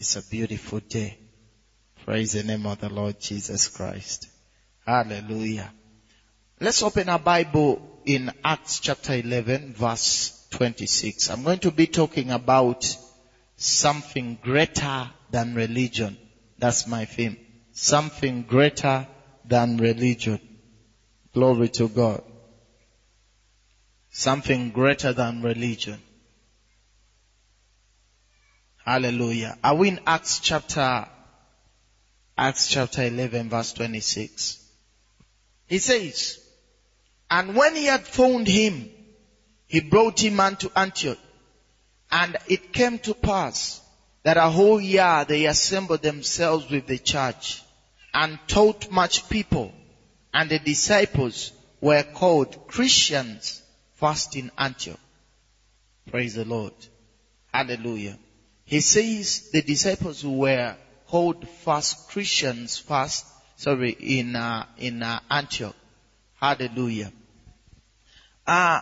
It's a beautiful day. Praise the name of the Lord Jesus Christ. Hallelujah. Let's open our Bible in Acts chapter 11 verse 26. I'm going to be talking about something greater than religion. That's my theme. Something greater than religion. Glory to God. Something greater than religion. Hallelujah. Are we in Acts chapter, Acts chapter 11 verse 26? He says, and when he had found him, he brought him unto Antioch. And it came to pass that a whole year they assembled themselves with the church and taught much people. And the disciples were called Christians first in Antioch. Praise the Lord. Hallelujah. He says the disciples who were called first Christians first, sorry, in, uh, in uh, Antioch. Hallelujah. Uh,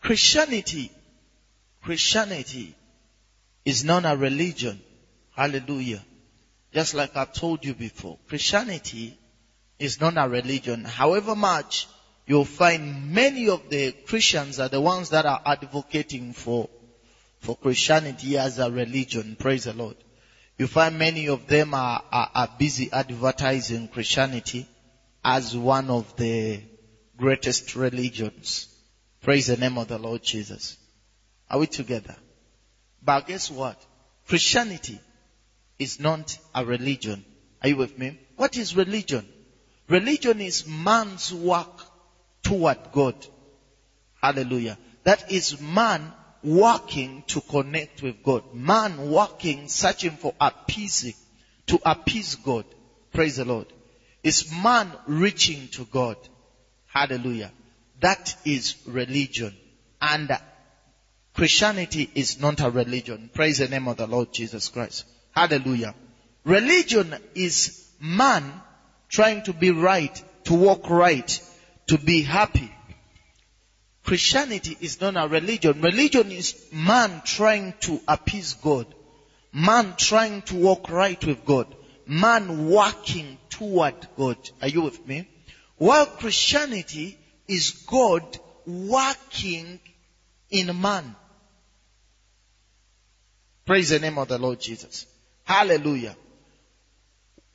Christianity, Christianity is not a religion. Hallelujah. Just like I've told you before, Christianity is not a religion. However much you'll find many of the Christians are the ones that are advocating for for Christianity as a religion. Praise the Lord. You find many of them are, are, are busy advertising Christianity as one of the greatest religions. Praise the name of the Lord Jesus. Are we together? But guess what? Christianity is not a religion. Are you with me? What is religion? Religion is man's work toward God. Hallelujah. That is man working to connect with God. Man working, searching for appeasing, to appease God. Praise the Lord. It's man reaching to God. Hallelujah. That is religion. And Christianity is not a religion. Praise the name of the Lord Jesus Christ. Hallelujah. Religion is man trying to be right, to walk right, to be happy, Christianity is not a religion. Religion is man trying to appease God. Man trying to walk right with God. Man working toward God. Are you with me? While Christianity is God working in man. Praise the name of the Lord Jesus. Hallelujah.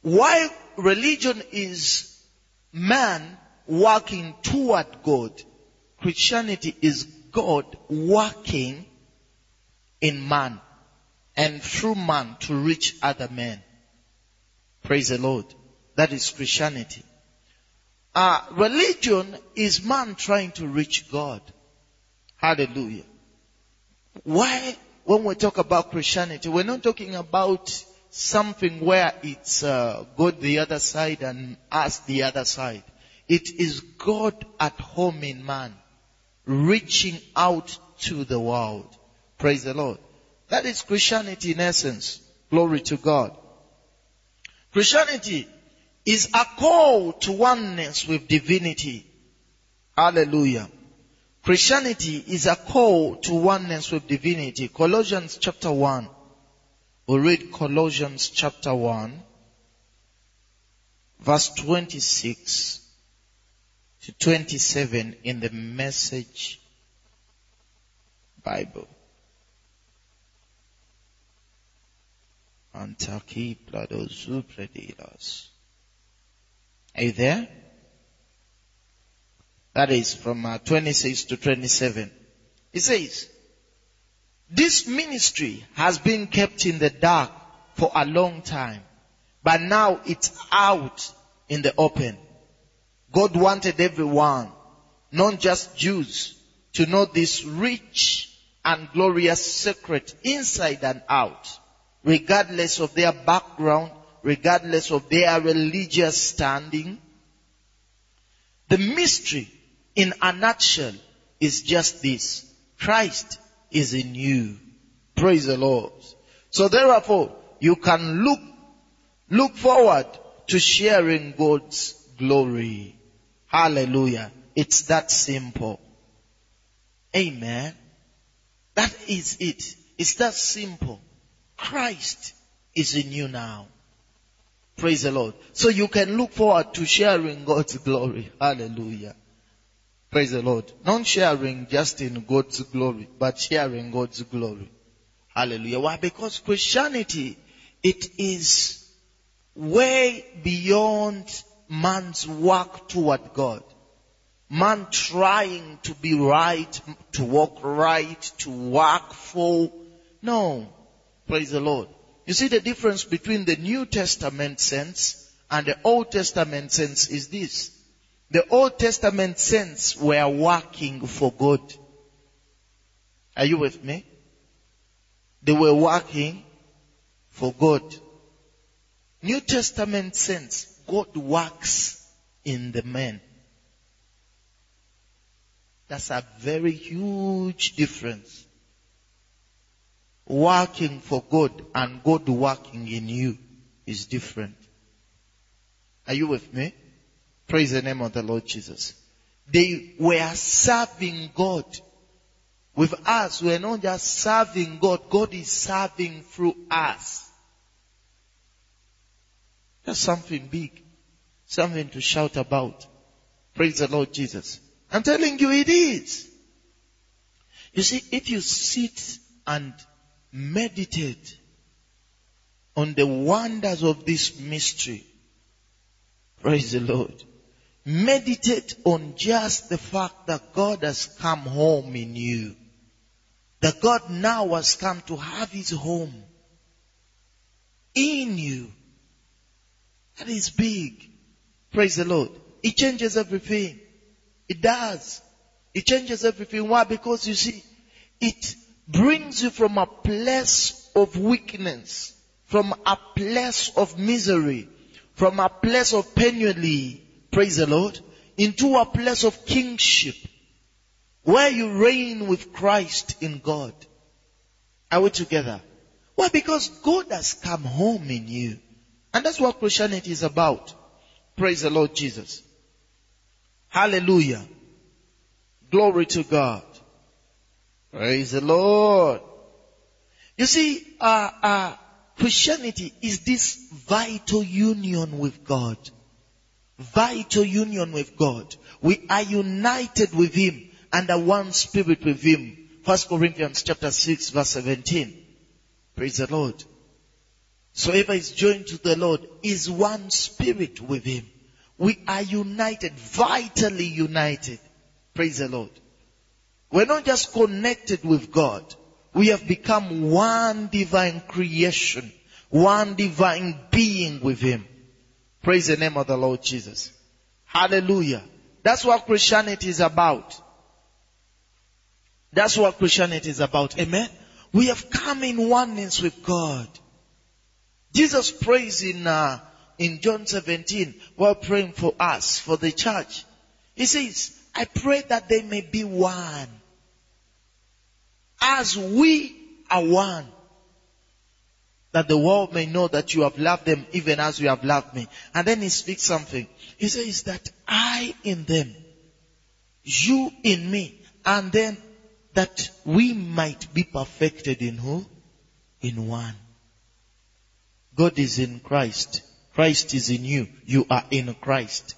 While religion is man working toward God, Christianity is God working in man and through man to reach other men. Praise the Lord. That is Christianity. Uh, religion is man trying to reach God. Hallelujah. Why, when we talk about Christianity, we're not talking about something where it's uh, God the other side and us the other side. It is God at home in man reaching out to the world. Praise the Lord. That is Christianity in essence. Glory to God. Christianity is a call to oneness with divinity. Hallelujah. Christianity is a call to oneness with divinity. Colossians chapter 1. We'll read Colossians chapter 1, verse 26 to 27 in the message Bible. Antaki Pladozupredilas. Are you there? That is from uh, 26 to 27. It says, this ministry has been kept in the dark for a long time, but now it's out in the open. God wanted everyone, not just Jews, to know this rich and glorious secret inside and out, regardless of their background, regardless of their religious standing. The mystery in a nutshell is just this. Christ is in you. Praise the Lord. So therefore, you can look, look forward to sharing God's glory. Hallelujah. It's that simple. Amen. That is it. It's that simple. Christ is in you now. Praise the Lord. So you can look forward to sharing God's glory. Hallelujah. Praise the Lord. Not sharing just in God's glory, but sharing God's glory. Hallelujah. Why? Because Christianity, it is way beyond man's work toward God. Man trying to be right, to walk right, to work for. No. Praise the Lord. You see the difference between the New Testament sense and the Old Testament sense is this. The Old Testament sense were working for God. Are you with me? They were working for God. New Testament saints, God works in the man. That's a very huge difference. Working for God and God working in you is different. Are you with me? Praise the name of the Lord Jesus. They were serving God. With us, we're not just serving God, God is serving through us. That's something big. Something to shout about. Praise the Lord Jesus. I'm telling you it is. You see, if you sit and meditate on the wonders of this mystery, praise the Lord, Meditate on just the fact that God has come home in you. That God now has come to have his home in you. That is big. Praise the Lord. It changes everything. It does. It changes everything. Why? Because you see, it brings you from a place of weakness, from a place of misery, from a place of penury, praise the Lord, into a place of kingship where you reign with Christ in God. Are we together? Why? Because God has come home in you. And that's what Christianity is about. Praise the Lord Jesus. Hallelujah. Glory to God. Praise the Lord. You see, uh, uh, Christianity is this vital union with God vital union with God. We are united with Him under one spirit with Him. First Corinthians chapter 6 verse 17. Praise the Lord. So whoever is joined to the Lord is one spirit with Him. We are united, vitally united. Praise the Lord. We're not just connected with God. We have become one divine creation, one divine being with Him. Praise the name of the Lord Jesus. Hallelujah. That's what Christianity is about. That's what Christianity is about. Amen. We have come in oneness with God. Jesus prays in uh, in John 17 while praying for us, for the church. He says, I pray that they may be one. As we are one that the world may know that you have loved them even as you have loved me. And then he speaks something. He says that I in them, you in me, and then that we might be perfected in who? In one. God is in Christ. Christ is in you. You are in Christ.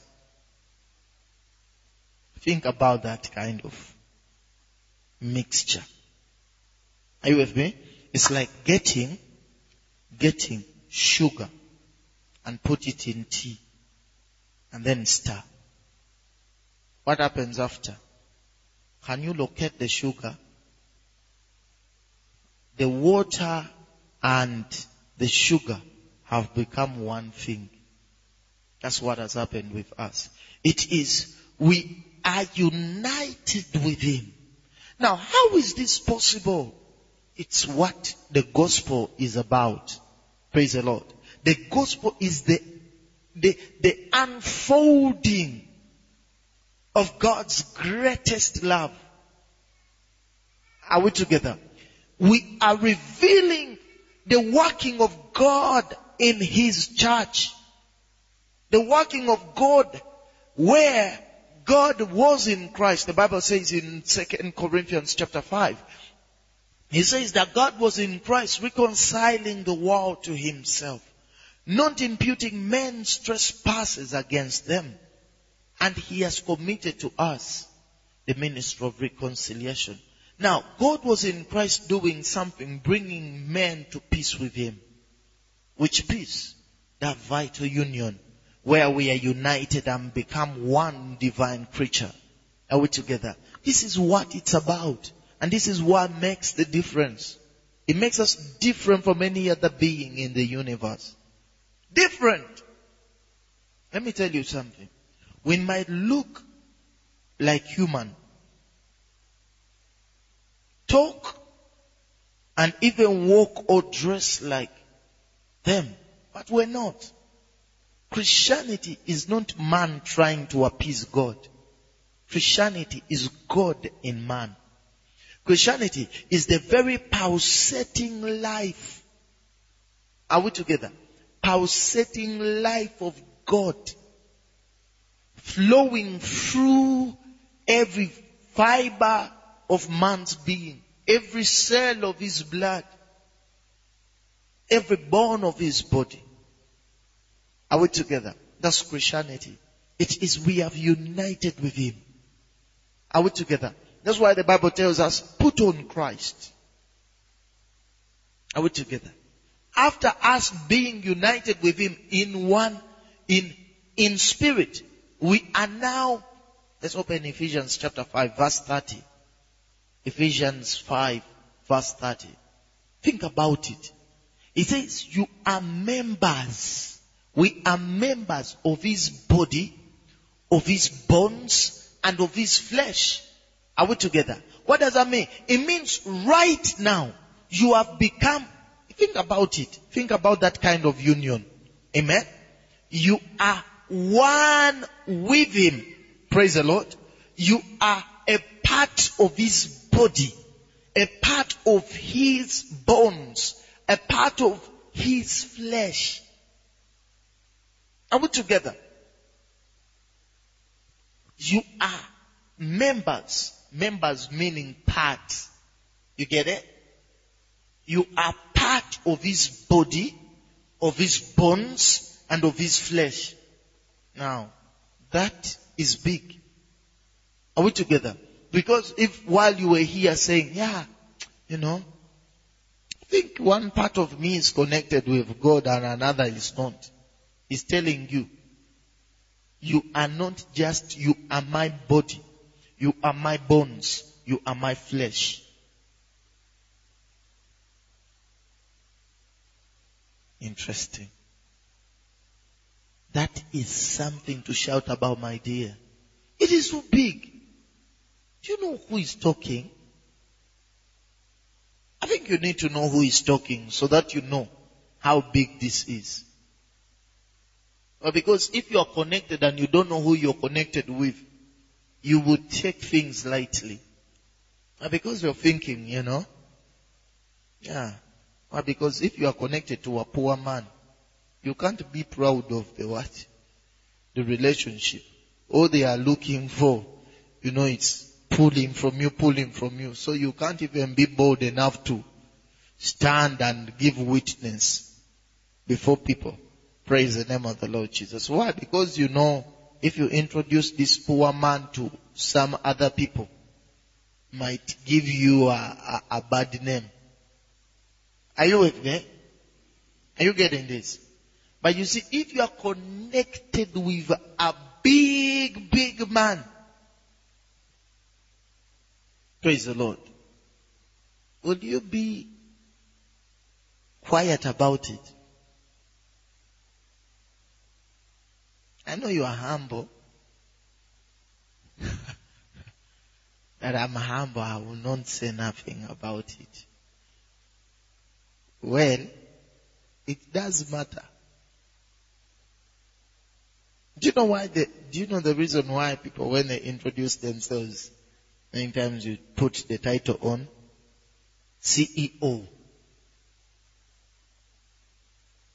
Think about that kind of mixture. Are you with me? It's like getting getting sugar and put it in tea and then stir. What happens after? Can you locate the sugar? The water and the sugar have become one thing. That's what has happened with us. It is, we are united with Him. Now, how is this possible? It's what the gospel is about. Praise the Lord. The gospel is the, the, the unfolding of God's greatest love. Are we together? We are revealing the working of God in His church. The working of God where God was in Christ. The Bible says in 2 Corinthians chapter 5 He says that God was in Christ reconciling the world to himself, not imputing men's trespasses against them. And he has committed to us the ministry of reconciliation. Now, God was in Christ doing something, bringing men to peace with him. Which peace? That vital union where we are united and become one divine creature. Are we together? This is what it's about. And this is what makes the difference. It makes us different from any other being in the universe. Different. Let me tell you something. We might look like human, talk and even walk or dress like them, but we're not. Christianity is not man trying to appease God. Christianity is God in man. Christianity is the very pulsating life. Are we together? Pulsating life of God flowing through every fiber of man's being, every cell of his blood, every bone of his body. Are we together? That's Christianity. It is we have united with him. Are we together? That's why the Bible tells us, put on Christ. Are we together? After us being united with him in one, in, in spirit, we are now, let's open Ephesians chapter 5 verse 30. Ephesians 5 verse 30. Think about it. It says, you are members. We are members of his body, of his bones, and of his flesh. Are we together? What does that mean? It means right now you have become, think about it. Think about that kind of union. Amen? You are one with him. Praise the Lord. You are a part of his body, a part of his bones, a part of his flesh. Are we together? You are members. Members meaning part. You get it? You are part of his body, of his bones, and of his flesh. Now, that is big. Are we together? Because if while you were here saying, yeah, you know, think one part of me is connected with God and another is not. He's telling you, you are not just, you are my body. You are my bones. You are my flesh. Interesting. That is something to shout about, my dear. It is so big. Do you know who is talking? Think you need to know who is talking so that you know how big this is. Because if you are connected and you don't know who you're connected with, you would take things lightly. Because you're thinking, you know. Yeah. Because if you are connected to a poor man, you can't be proud of the what? The relationship. All they are looking for, you know, it's pulling from you, pulling from you. So you can't even be bold enough to stand and give witness before people. Praise the name of the Lord Jesus. Why? Because you know, if you introduce this poor man to some other people, might give you a, a, a bad name. Are you with me? Are you getting this? But you see, if you are connected with a big, big man, praise the Lord, will you be quiet about it? I know you are humble. that I'm humble, I will not say nothing about it. Well, it does matter. Do you know why the, do you know the reason why people, when they introduce themselves, many times you put the title on? CEO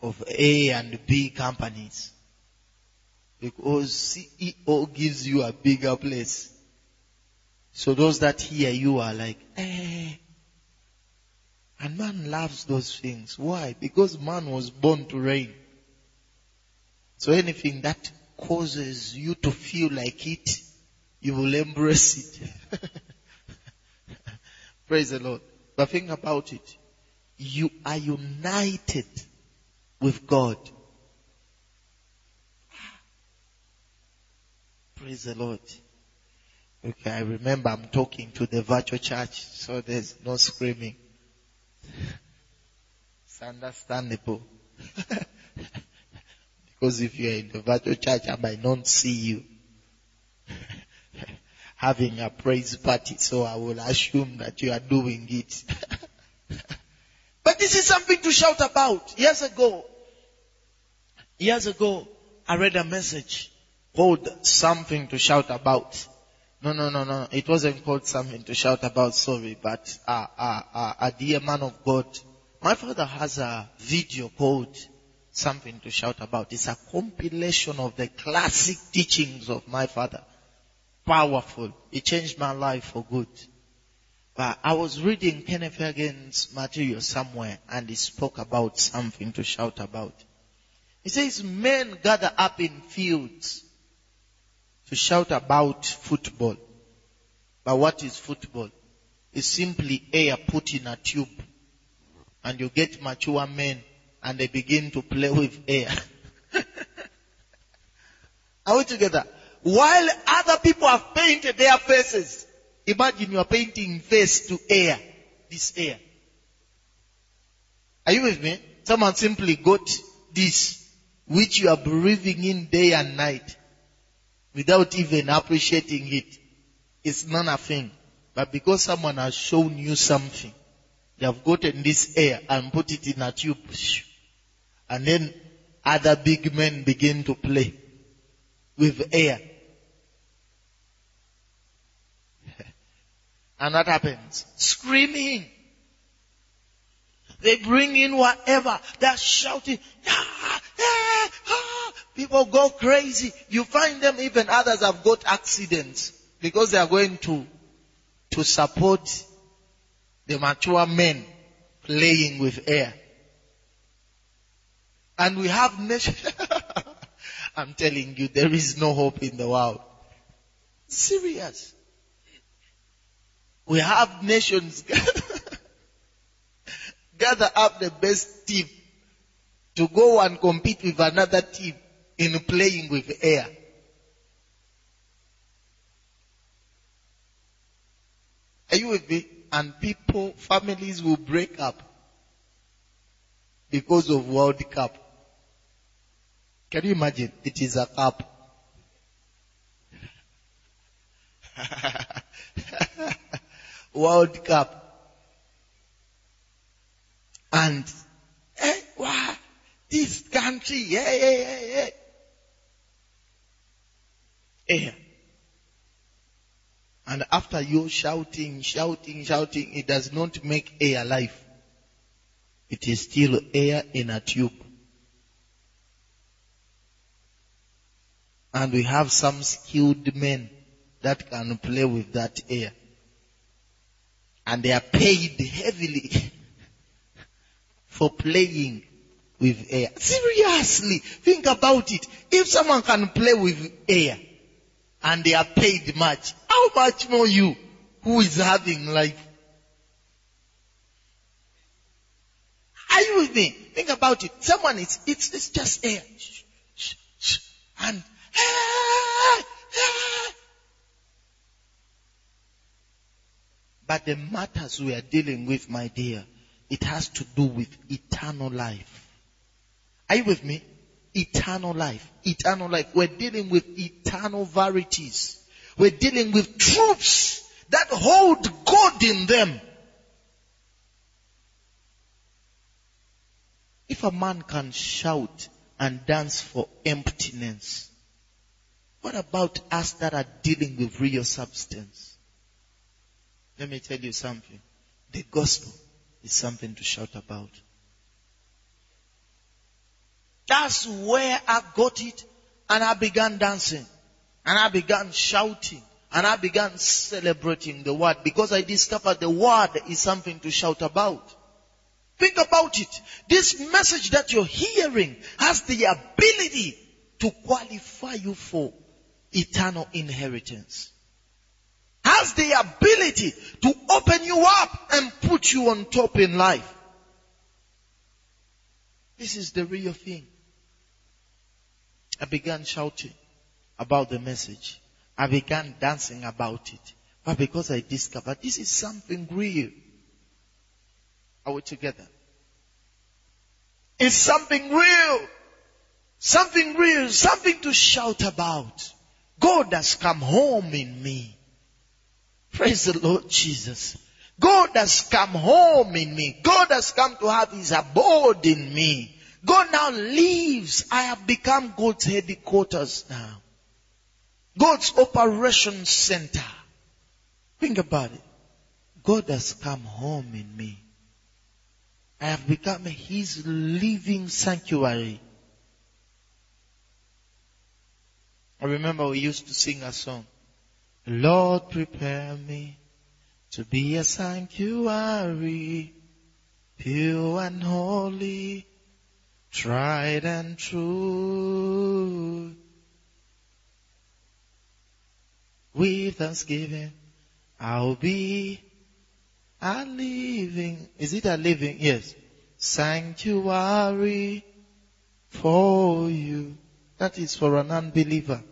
of A and B companies. Because CEO gives you a bigger place. So those that hear you are like, eh. And man loves those things. Why? Because man was born to reign. So anything that causes you to feel like it, you will embrace it. Praise the Lord. But think about it. You are united with God. Praise the Lord. Okay, I remember I'm talking to the virtual church, so there's no screaming. It's understandable. because if you're in the virtual church, I might not see you having a praise party, so I will assume that you are doing it. but this is something to shout about. Years ago, years ago, I read a message called something to shout about. No, no, no, no. It wasn't called something to shout about, sorry, but uh, uh, uh, a dear man of God. My father has a video called something to shout about. It's a compilation of the classic teachings of my father. Powerful. It changed my life for good. But I was reading Kenneth Hagin's material somewhere and he spoke about something to shout about. He says men gather up in fields to shout about football. But what is football? It's simply air put in a tube. And you get mature men and they begin to play with air. Are we together? While other people have painted their faces, imagine you are painting face to air, this air. Are you with me? Someone simply got this, which you are breathing in day and night without even appreciating it. It's not a thing. But because someone has shown you something, they have gotten this air and put it in a tube. And then other big men begin to play with air. And what happens? Screaming. They bring in whatever. They're shouting. Ah, ah, ah. People go crazy. You find them, even others have got accidents because they are going to, to support the mature men playing with air. And we have nations. I'm telling you, there is no hope in the world. Serious. We have nations gather up the best team to go and compete with another team in playing with air. Are you with me? And people, families will break up because of World Cup. Can you imagine? It is a cup. World Cup. And, eh, wow, this country, yeah, yeah, yeah air. And after you shouting, shouting, shouting, it does not make air life. It is still air in a tube. And we have some skilled men that can play with that air. And they are paid heavily for playing with air. Seriously, think about it. If someone can play with air, and they are paid much. How much more you who is having life? Are you with me? Think about it. Someone is, it's, it's just air. And, ah, ah. But the matters we are dealing with, my dear, it has to do with eternal life. Are you with me? eternal life. Eternal life. We're dealing with eternal verities. We're dealing with truths that hold God in them. If a man can shout and dance for emptiness, what about us that are dealing with real substance? Let me tell you something. The gospel is something to shout about. That's where I got it and I began dancing and I began shouting and I began celebrating the word because I discovered the word is something to shout about. Think about it. This message that you're hearing has the ability to qualify you for eternal inheritance. Has the ability to open you up and put you on top in life. This is the real thing. I began shouting about the message. I began dancing about it. But because I discovered this is something real. Are we together? It's something real. Something real. Something to shout about. God has come home in me. Praise the Lord Jesus. God has come home in me. God has come to have his abode in me. God now lives. I have become God's headquarters now. God's operation center. Think about it. God has come home in me. I have become his living sanctuary. I remember we used to sing a song. Lord, prepare me to be a sanctuary, pure and holy, tried and true. With thanksgiving, I'll be a living, is it a living? Yes. Sanctuary for you. That is for an unbeliever.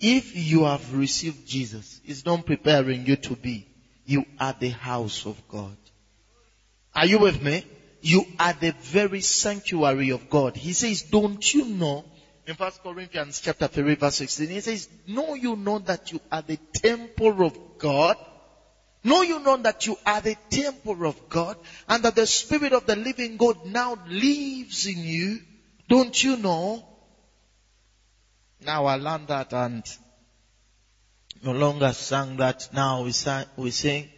If you have received Jesus, it's not preparing you to be. You are the house of God. Are you with me? You are the very sanctuary of God. He says, don't you know in First Corinthians chapter 3 verse 16, he says, Know you know that you are the temple of God? Know you know that you are the temple of God and that the Spirit of the living God now lives in you? Don't you know? Now I learned that and no longer sang that. Now we, sang, we sing,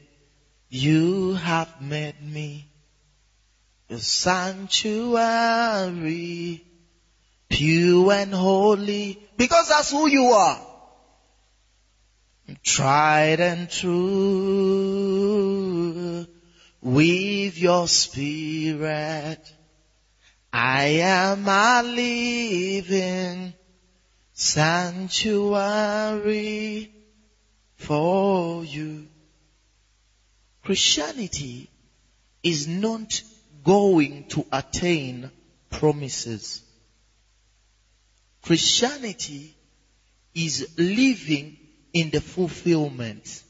You have made me a sanctuary pure and holy, because that's who you are. Tried and true with your spirit. I am a living sanctuary for you. Christianity is not going to attain promises. Christianity is living in the fulfillment.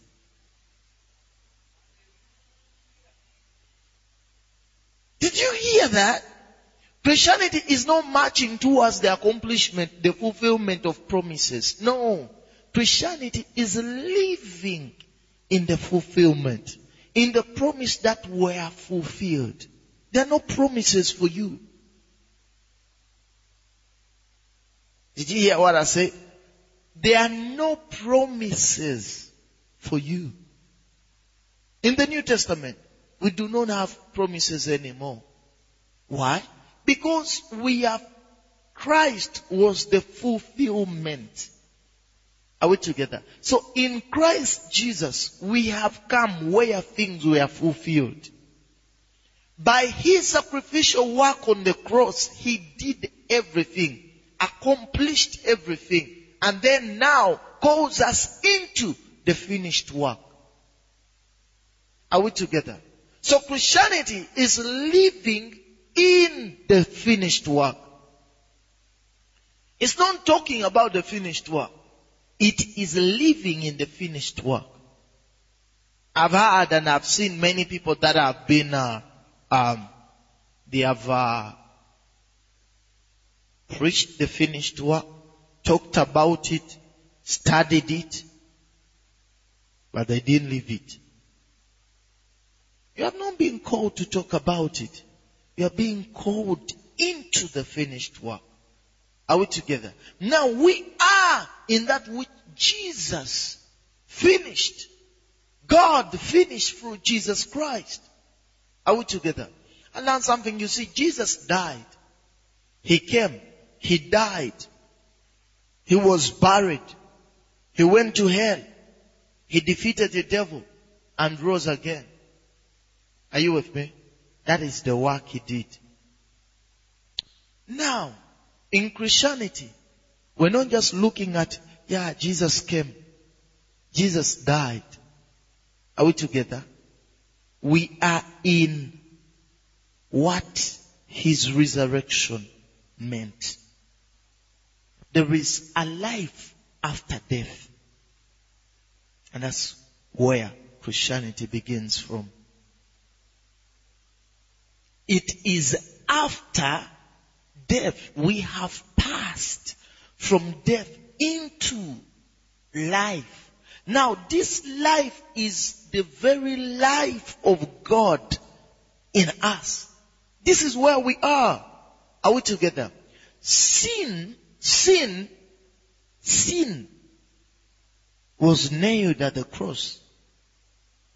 Did you hear that? Christianity is not marching towards the accomplishment, the fulfillment of promises. No. Christianity is living in the fulfillment, in the promise that were fulfilled. There are no promises for you. Did you hear what I say? There are no promises for you. In the New Testament, we do not have promises anymore. Why? Because we have Christ was the fulfillment. Are we together? So in Christ Jesus, we have come where things were fulfilled. By his sacrificial work on the cross, he did everything accomplished everything and then now calls us into the finished work. Are we together? So Christianity is living in the finished work. It's not talking about the finished work. It is living in the finished work. I've heard and I've seen many people that have been, uh, um, they have uh, preached the finished work, talked about it, studied it, but they didn't live it. You have not been called to talk about it. You are being called into the finished work. Are we together? Now we are in that which Jesus finished. God finished through Jesus Christ. Are we together? And now something you see, Jesus died. He came. He died. He was buried. He went to hell. He defeated the devil and rose again. Are you with me? That is the work he did. Now, in Christianity, we're not just looking at, yeah, Jesus came. Jesus died. Are we together? We are in what his resurrection meant. There is a life after death. And that's where Christianity begins from. It is after death we have passed from death into life. Now this life is the very life of God in us. This is where we are. Are we together? Sin, sin, sin was nailed at the cross.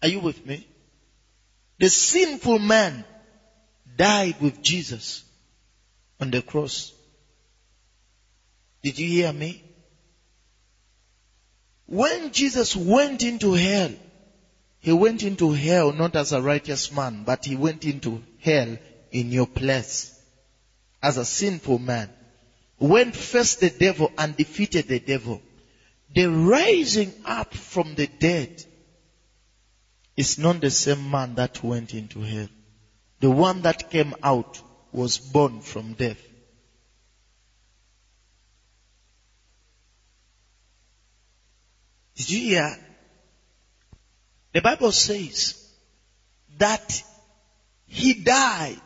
Are you with me? The sinful man died with Jesus on the cross. Did you hear me? When Jesus went into hell, he went into hell not as a righteous man, but he went into hell in your place as a sinful man. Went first the devil and defeated the devil. The rising up from the dead is not the same man that went into hell. The one that came out was born from death. Did you hear? The Bible says that he died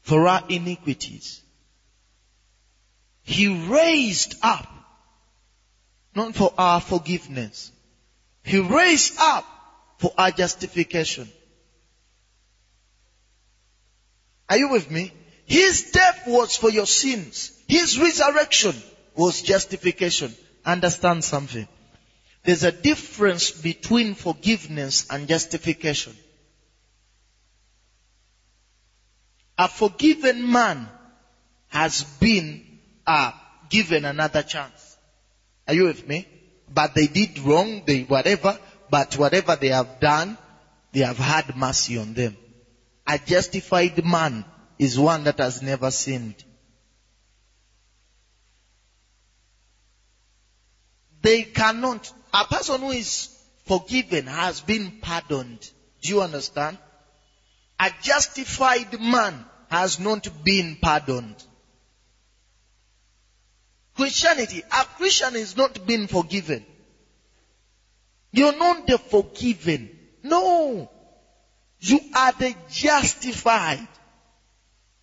for our iniquities. He raised up, not for our forgiveness. He raised up for our justification. Are you with me? His death was for your sins. His resurrection was justification. Understand something. There's a difference between forgiveness and justification. A forgiven man has been uh, given another chance. Are you with me? But they did wrong, they whatever, but whatever they have done, they have had mercy on them. A justified man is one that has never sinned. They cannot, a person who is forgiven has been pardoned. Do you understand? A justified man has not been pardoned. Christianity, a Christian is not being forgiven. You're not the forgiven. No. You are the justified.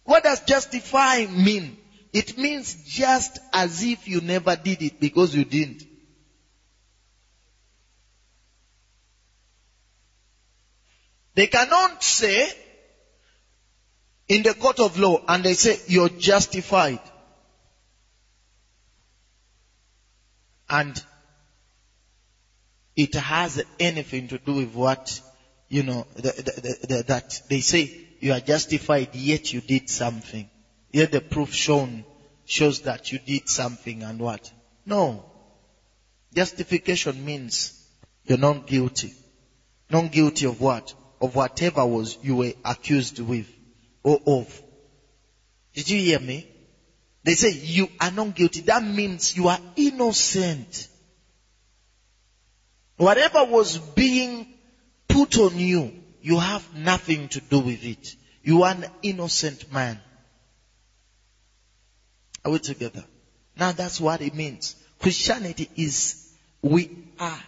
What does justify mean? It means just as if you never did it because you didn't. They cannot say in the court of law and they say you're justified. And it has anything to do with what you know, the, the, the, that they say you are justified yet you did something. Yet the proof shown shows that you did something and what? No. Justification means you're not guilty. Not guilty of what? Of whatever was you were accused with or of. Did you hear me? They say you are not guilty. That means you are innocent. Whatever was being put on you, you have nothing to do with it. You are an innocent man. Are we together? Now that's what it means. Christianity is, we are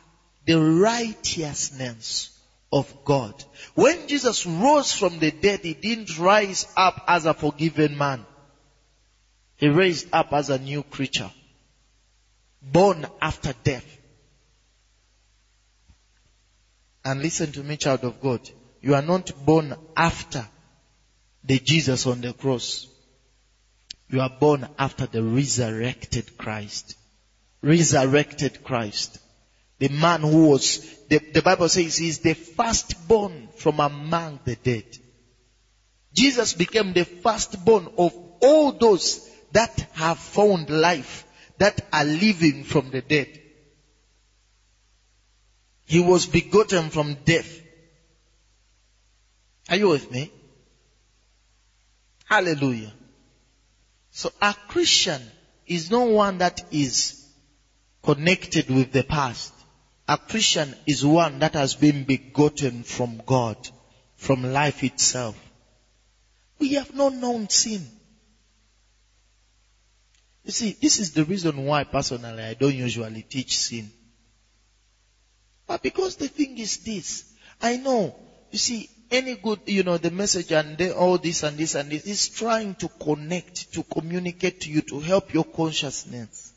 the righteousness of God. When Jesus rose from the dead, he didn't rise up as a forgiven man. He raised up as a new creature. Born after death. And listen to me, child of God. You are not born after the Jesus on the cross. You are born after the resurrected Christ. Resurrected Christ. The man who was, the, the Bible says he is the firstborn from among the dead. Jesus became the firstborn of all those that have found life, that are living from the dead. He was begotten from death. Are you with me? Hallelujah. So a Christian is not one that is connected with the past. A Christian is one that has been begotten from God, from life itself. We have not known sin. You see, this is the reason why personally I don't usually teach sin. But because the thing is this, I know, you see, any good, you know, the message and the, all this and this and this is trying to connect, to communicate to you, to help your consciousness.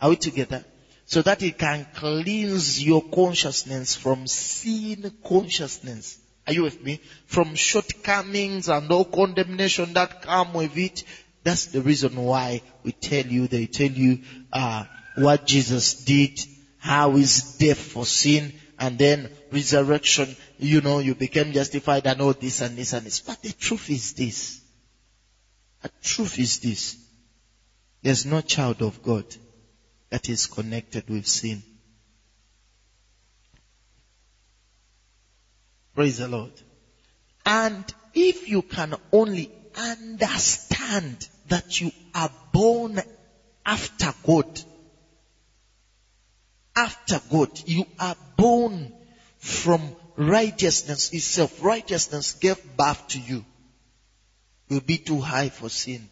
Are we together? So that it can cleanse your consciousness from sin consciousness. Are you with me? From shortcomings and all condemnation that come with it. That's the reason why we tell you, they tell you, uh, what Jesus did, how is death for sin, and then resurrection, you know, you became justified and all this and this and this. But the truth is this. The truth is this. There's no child of God that is connected with sin. Praise the Lord. And if you can only understand that you are born after God, after God, you are born from righteousness itself. Righteousness gave birth to you. You'll be too high for sin.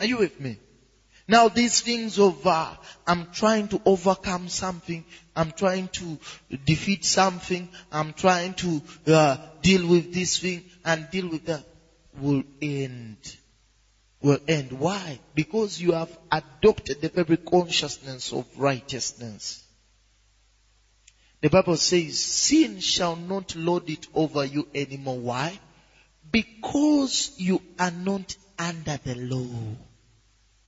Are you with me? Now these things of, uh, I'm trying to overcome something, I'm trying to defeat something, I'm trying to uh, deal with this thing and deal with that, will end. Will end. Why? Because you have adopted the very consciousness of righteousness. The Bible says, sin shall not lord it over you anymore. Why? Because you are not under the law.